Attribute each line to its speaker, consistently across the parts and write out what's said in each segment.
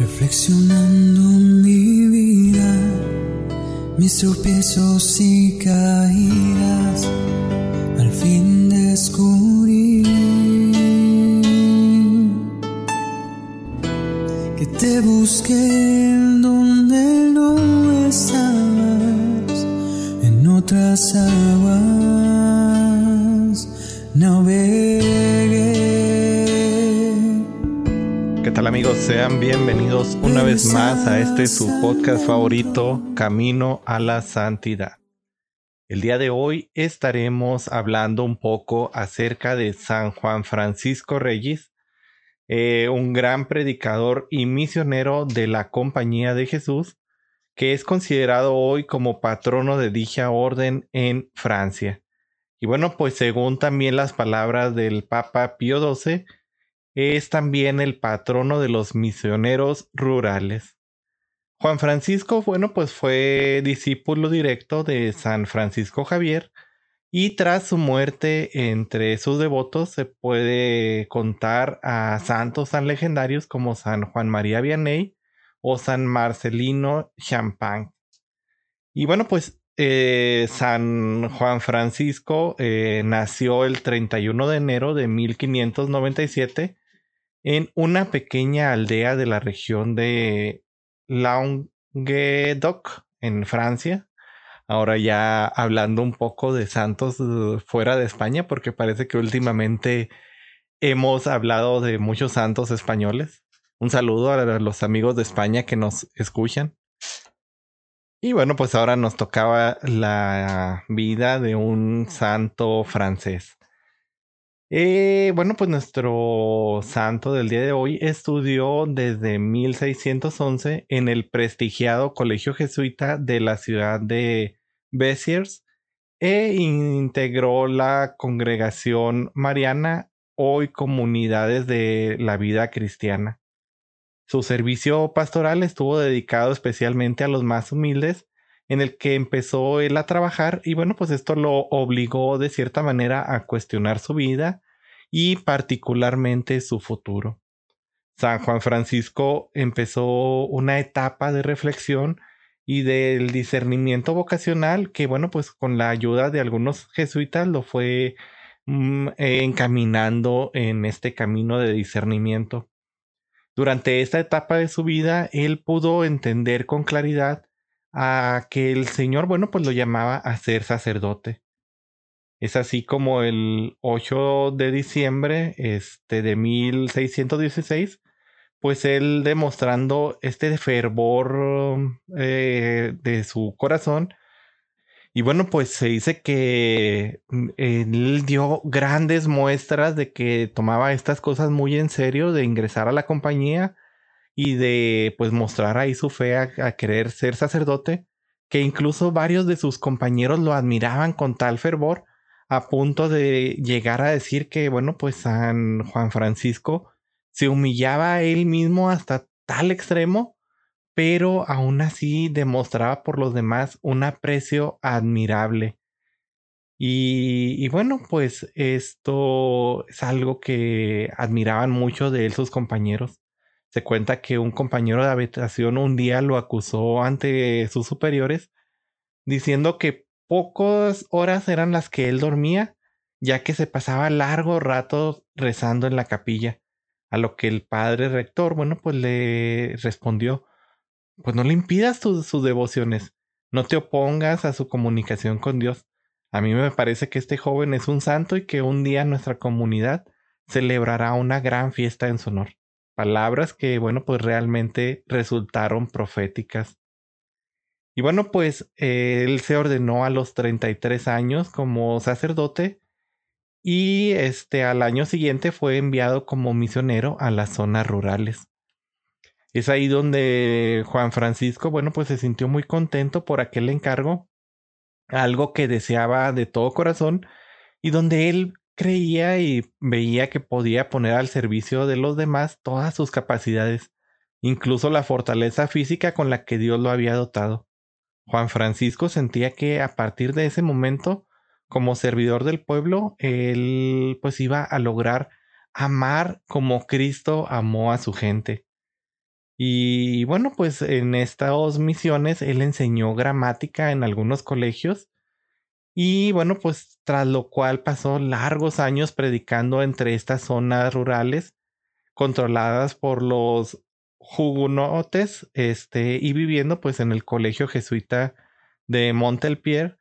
Speaker 1: Reflexionando mi vida, mis tropiezos y caídas, al fin descubrí que te busqué donde no estabas, en otras aguas
Speaker 2: ¿Qué tal amigos? Sean bienvenidos una vez más a este su podcast favorito, Camino a la Santidad. El día de hoy estaremos hablando un poco acerca de San Juan Francisco Reyes, eh, un gran predicador y misionero de la Compañía de Jesús, que es considerado hoy como patrono de dicha orden en Francia. Y bueno, pues según también las palabras del Papa Pío XII, es también el patrono de los misioneros rurales. Juan Francisco, bueno, pues fue discípulo directo de San Francisco Javier y tras su muerte entre sus devotos se puede contar a santos tan legendarios como San Juan María Vianney o San Marcelino Champagne. Y bueno, pues eh, San Juan Francisco eh, nació el 31 de enero de 1597 en una pequeña aldea de la región de Languedoc, en Francia. Ahora ya hablando un poco de santos fuera de España, porque parece que últimamente hemos hablado de muchos santos españoles. Un saludo a los amigos de España que nos escuchan. Y bueno, pues ahora nos tocaba la vida de un santo francés. Eh, bueno, pues nuestro santo del día de hoy estudió desde 1611 en el prestigiado Colegio Jesuita de la ciudad de Béziers e integró la congregación mariana, hoy comunidades de la vida cristiana. Su servicio pastoral estuvo dedicado especialmente a los más humildes, en el que empezó él a trabajar y bueno, pues esto lo obligó de cierta manera a cuestionar su vida y particularmente su futuro. San Juan Francisco empezó una etapa de reflexión y del discernimiento vocacional que bueno, pues con la ayuda de algunos jesuitas lo fue mm, encaminando en este camino de discernimiento. Durante esta etapa de su vida, él pudo entender con claridad a que el Señor, bueno, pues lo llamaba a ser sacerdote. Es así como el 8 de diciembre este, de 1616, pues él demostrando este fervor eh, de su corazón. Y bueno, pues se dice que mm, él dio grandes muestras de que tomaba estas cosas muy en serio, de ingresar a la compañía y de pues mostrar ahí su fe a, querer ser sacerdote, que incluso varios de sus compañeros lo admiraban con tal fervor a punto de llegar a decir que, bueno, pues San Juan Francisco se humillaba a él mismo hasta tal extremo, pero aún así demostraba por los demás un aprecio admirable. Y, y, bueno, pues esto es algo que admiraban mucho de él sus compañeros. Se cuenta que un compañero de habitación un día lo acusó ante sus superiores diciendo que pocas horas eran las que él dormía, ya que se pasaba largo rato rezando en la capilla. A lo que el padre rector, bueno, pues le respondió, pues no le impidas sus devociones, no te opongas a su comunicación con Dios. A mí me parece que este joven es un santo y que un día nuestra comunidad celebrará una gran fiesta en su honor palabras que, bueno, pues realmente resultaron proféticas. Y bueno, pues él se ordenó a los 33 años como sacerdote y este al año siguiente fue enviado como misionero a las zonas rurales. Es ahí donde Juan Francisco, bueno, pues se sintió muy contento por aquel encargo, algo que deseaba de todo corazón y donde él creía y veía que podía poner al servicio de los demás todas sus capacidades, incluso la fortaleza física con la que Dios lo había dotado. Juan Francisco sentía que a partir de ese momento, como servidor del pueblo, él pues iba a lograr amar como Cristo amó a su gente. Y bueno, pues en estas misiones él enseñó gramática en algunos colegios y bueno, pues tras lo cual pasó largos años predicando entre estas zonas rurales controladas por los hugonotes, este, y viviendo pues en el colegio jesuita de Montelpierre.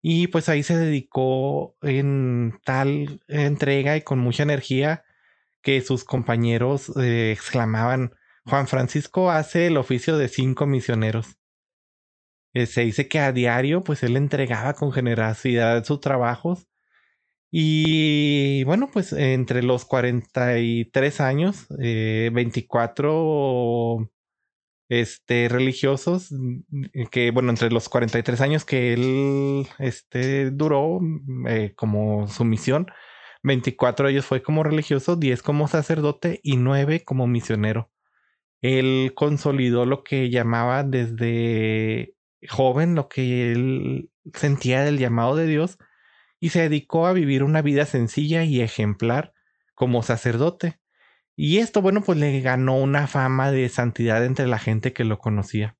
Speaker 2: Y pues ahí se dedicó en tal entrega y con mucha energía que sus compañeros eh, exclamaban, Juan Francisco hace el oficio de cinco misioneros. Eh, se dice que a diario, pues él entregaba con generosidad sus trabajos. Y bueno, pues entre los 43 años, 24 eh, este, religiosos, mm, que bueno, entre los 43 años que él este, duró eh, como su misión, 24 de ellos fue como religioso, 10 como sacerdote y 9 como misionero. Él consolidó lo que llamaba desde joven lo que él sentía del llamado de Dios y se dedicó a vivir una vida sencilla y ejemplar como sacerdote. Y esto, bueno, pues le ganó una fama de santidad entre la gente que lo conocía.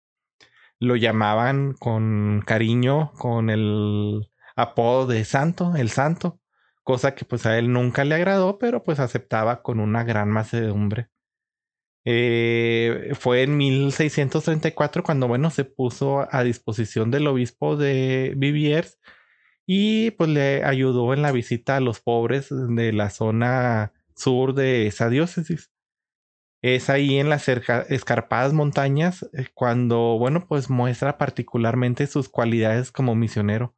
Speaker 2: Lo llamaban con cariño, con el apodo de santo, el santo, cosa que pues a él nunca le agradó, pero pues aceptaba con una gran macedumbre. Eh, fue en 1634 cuando, bueno, se puso a disposición del obispo de Viviers y pues le ayudó en la visita a los pobres de la zona sur de esa diócesis. Es ahí en las escarpadas montañas eh, cuando, bueno, pues muestra particularmente sus cualidades como misionero.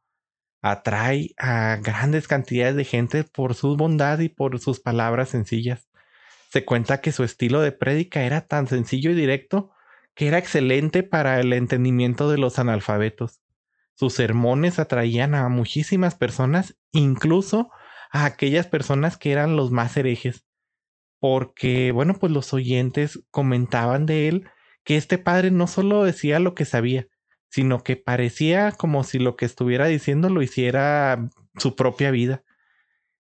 Speaker 2: Atrae a grandes cantidades de gente por su bondad y por sus palabras sencillas se cuenta que su estilo de prédica era tan sencillo y directo que era excelente para el entendimiento de los analfabetos. Sus sermones atraían a muchísimas personas, incluso a aquellas personas que eran los más herejes, porque, bueno, pues los oyentes comentaban de él que este padre no solo decía lo que sabía, sino que parecía como si lo que estuviera diciendo lo hiciera su propia vida.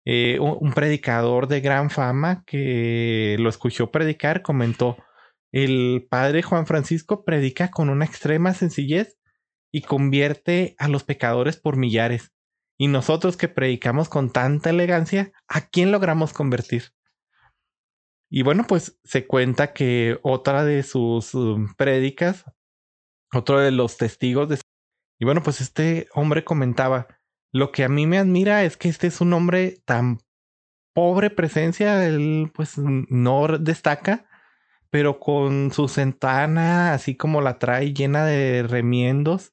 Speaker 2: Eh, un, predicador de gran fama que lo escuchó predicar comentó, el padre Juan Francisco predica con una extrema sencillez y convierte a los pecadores por millares. Y nosotros que predicamos con tanta elegancia, ¿a quién logramos convertir? Y bueno, pues se cuenta que otra de sus um, prédicas, otro de los testigos de... Y bueno, pues este hombre comentaba, lo que a mí me admira es que este es un hombre tan pobre presencia, él pues no destaca, pero con su centana así como la trae llena de remiendos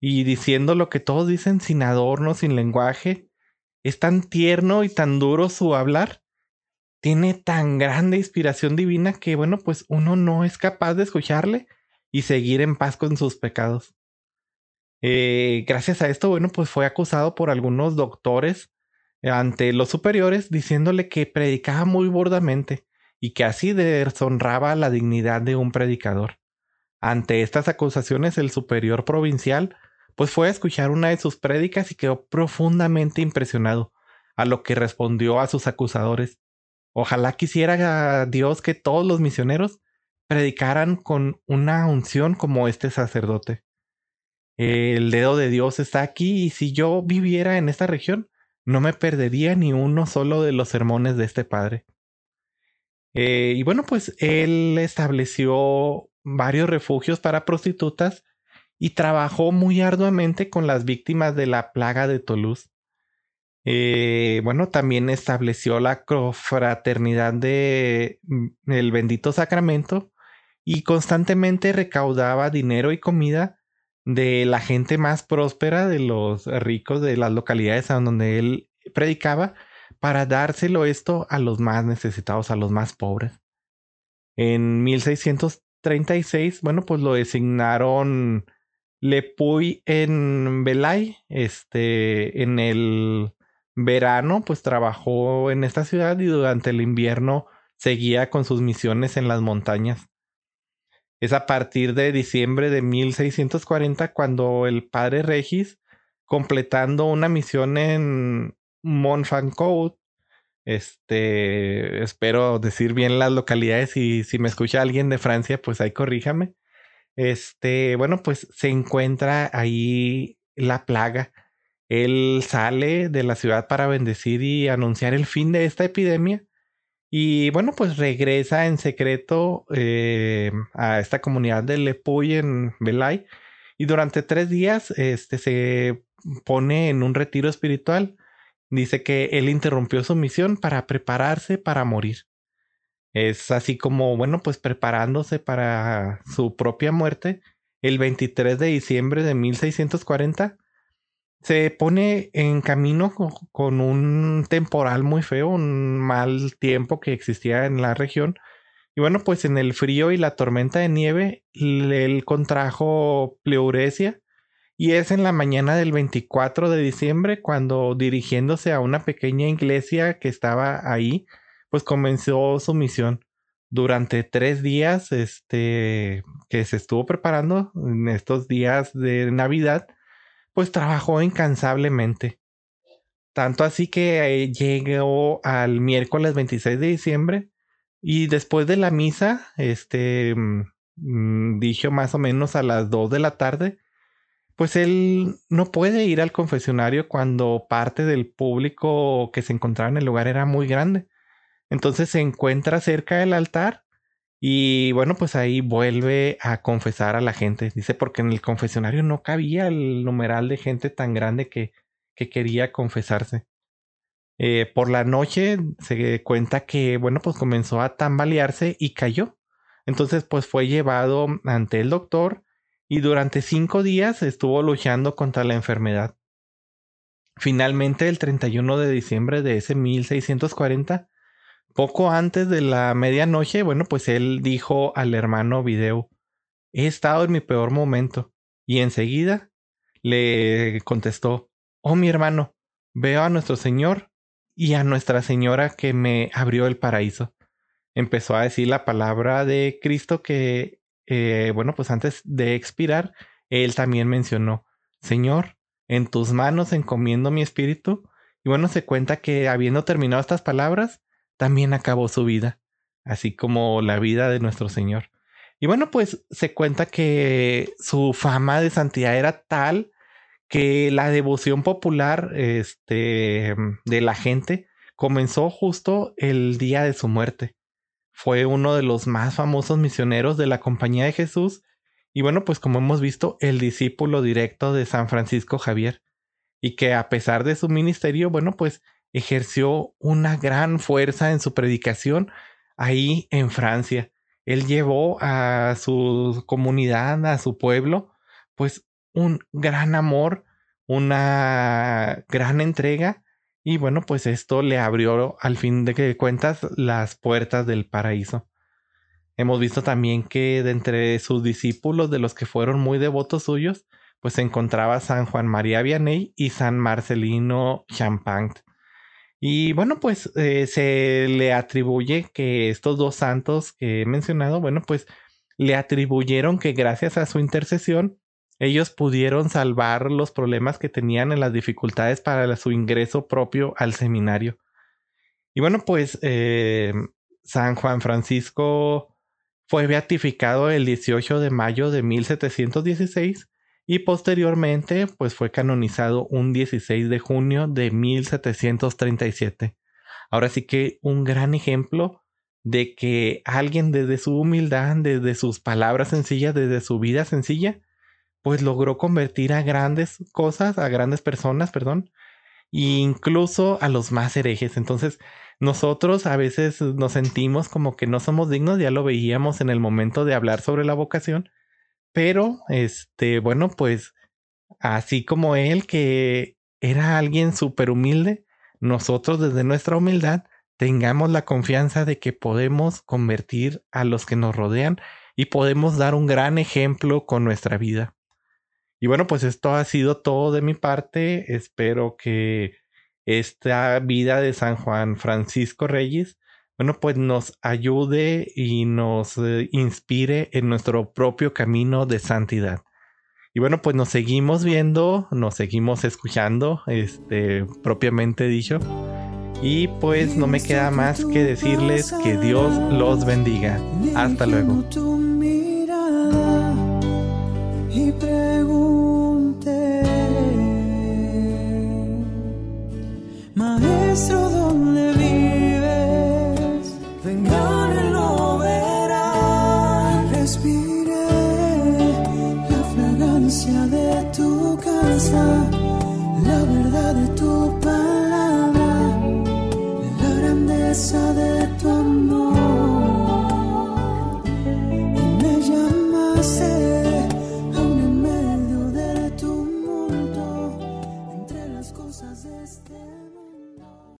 Speaker 2: y diciendo lo que todos dicen sin adorno, sin lenguaje, es tan tierno y tan duro su hablar, tiene tan grande inspiración divina que bueno, pues uno no es capaz de escucharle y seguir en paz con sus pecados. Eh, gracias a esto, bueno, pues fue acusado por algunos doctores ante los superiores diciéndole que predicaba muy burdamente y que así deshonraba la dignidad de un predicador. Ante estas acusaciones, el superior provincial pues fue a escuchar una de sus prédicas y quedó profundamente impresionado, a lo que respondió a sus acusadores. Ojalá quisiera Dios que todos los misioneros predicaran con una unción como este sacerdote el dedo de Dios está aquí y si yo viviera en esta región, no me perdería ni uno solo de los sermones de este padre. Eh, y bueno, pues él estableció varios refugios para prostitutas y trabajó muy arduamente con las víctimas de la plaga de Toulouse. Eh, bueno, también estableció la confraternidad de mm, el bendito sacramento y constantemente recaudaba dinero y comida de la gente más próspera, de los ricos de las localidades a donde él predicaba, para dárselo esto a los más necesitados, a los más pobres. En 1636, bueno, pues lo designaron Lepuy en Belay, este, en el verano, pues trabajó en esta ciudad y durante el invierno seguía con sus misiones en las montañas. Es a partir de diciembre de 1640 cuando el padre Regis, completando una misión en Montfaucon, Este, espero decir bien las localidades y si me escucha alguien de Francia, pues ahí corríjame. Este, bueno, pues se encuentra ahí la plaga. Él sale de la ciudad para bendecir y anunciar el fin de esta epidemia. Y bueno, pues regresa en secreto eh, a esta comunidad de Lepuy en Belay. Y durante tres días este, se pone en un retiro espiritual. Dice que él interrumpió su misión para prepararse para morir. Es así como, bueno, pues preparándose para su propia muerte. El 23 de diciembre de 1640 se pone en camino con un temporal muy feo, un mal tiempo que existía en la región. Y bueno, pues en el frío y la tormenta de nieve, él contrajo pleuresia. Y es en la mañana del 24 de diciembre cuando dirigiéndose a una pequeña iglesia que estaba ahí, pues comenzó su misión. Durante tres días, este, que se estuvo preparando en estos días de Navidad, pues trabajó incansablemente. Tanto así que eh, llegó al miércoles 26 de diciembre y después de la misa, este, mm, mm, dijo más o menos a las 2 de la tarde, pues él no puede ir al confesionario cuando parte del público que se encontraba en el lugar era muy grande. Entonces se encuentra cerca del altar y bueno, pues ahí vuelve a confesar a la gente. Dice, porque en el confesionario no cabía el numeral de gente tan grande que, que quería confesarse. Eh, por la noche se cuenta que, bueno, pues comenzó a tambalearse y cayó. Entonces, pues fue llevado ante el doctor y durante cinco días estuvo luchando contra la enfermedad. Finalmente, el 31 de diciembre de ese 1640, poco antes de la medianoche, bueno, pues él dijo al hermano Video, he estado en mi peor momento. Y enseguida le contestó, oh mi hermano, veo a nuestro Señor y a Nuestra Señora que me abrió el paraíso. Empezó a decir la palabra de Cristo que, eh, bueno, pues antes de expirar, él también mencionó, Señor, en tus manos encomiendo mi espíritu. Y bueno, se cuenta que habiendo terminado estas palabras, también acabó su vida, así como la vida de nuestro Señor. Y bueno, pues se cuenta que su fama de santidad era tal que la devoción popular este, de la gente comenzó justo el día de su muerte. Fue uno de los más famosos misioneros de la Compañía de Jesús y bueno, pues como hemos visto, el discípulo directo de San Francisco Javier y que a pesar de su ministerio, bueno, pues ejerció una gran fuerza en su predicación ahí en Francia. Él llevó a su comunidad, a su pueblo, pues un gran amor, una gran entrega y bueno, pues esto le abrió al fin de cuentas las puertas del paraíso. Hemos visto también que de entre sus discípulos, de los que fueron muy devotos suyos, pues se encontraba San Juan María Vianney y San Marcelino Champagne. Y bueno, pues eh, se le atribuye que estos dos santos que he mencionado, bueno, pues le atribuyeron que gracias a su intercesión ellos pudieron salvar los problemas que tenían en las dificultades para su ingreso propio al seminario. Y bueno, pues eh, San Juan Francisco fue beatificado el 18 de mayo de 1716 y posteriormente pues fue canonizado un 16 de junio de 1737. Ahora sí que un gran ejemplo de que alguien desde su humildad, desde sus palabras sencillas, desde su vida sencilla, pues logró convertir a grandes cosas, a grandes personas, perdón, e incluso a los más herejes. Entonces, nosotros a veces nos sentimos como que no somos dignos, ya lo veíamos en el momento de hablar sobre la vocación, pero, este, bueno, pues así como él, que era alguien súper humilde, nosotros desde nuestra humildad tengamos la confianza de que podemos convertir a los que nos rodean y podemos dar un gran ejemplo con nuestra vida. Y bueno, pues esto ha sido todo de mi parte. Espero que esta vida de San Juan Francisco Reyes bueno, pues nos ayude y nos eh, inspire en nuestro propio camino de santidad. Y bueno, pues nos seguimos viendo, nos seguimos escuchando, este, propiamente dicho.
Speaker 1: Y pues no me queda más que decirles que Dios los bendiga. Hasta luego.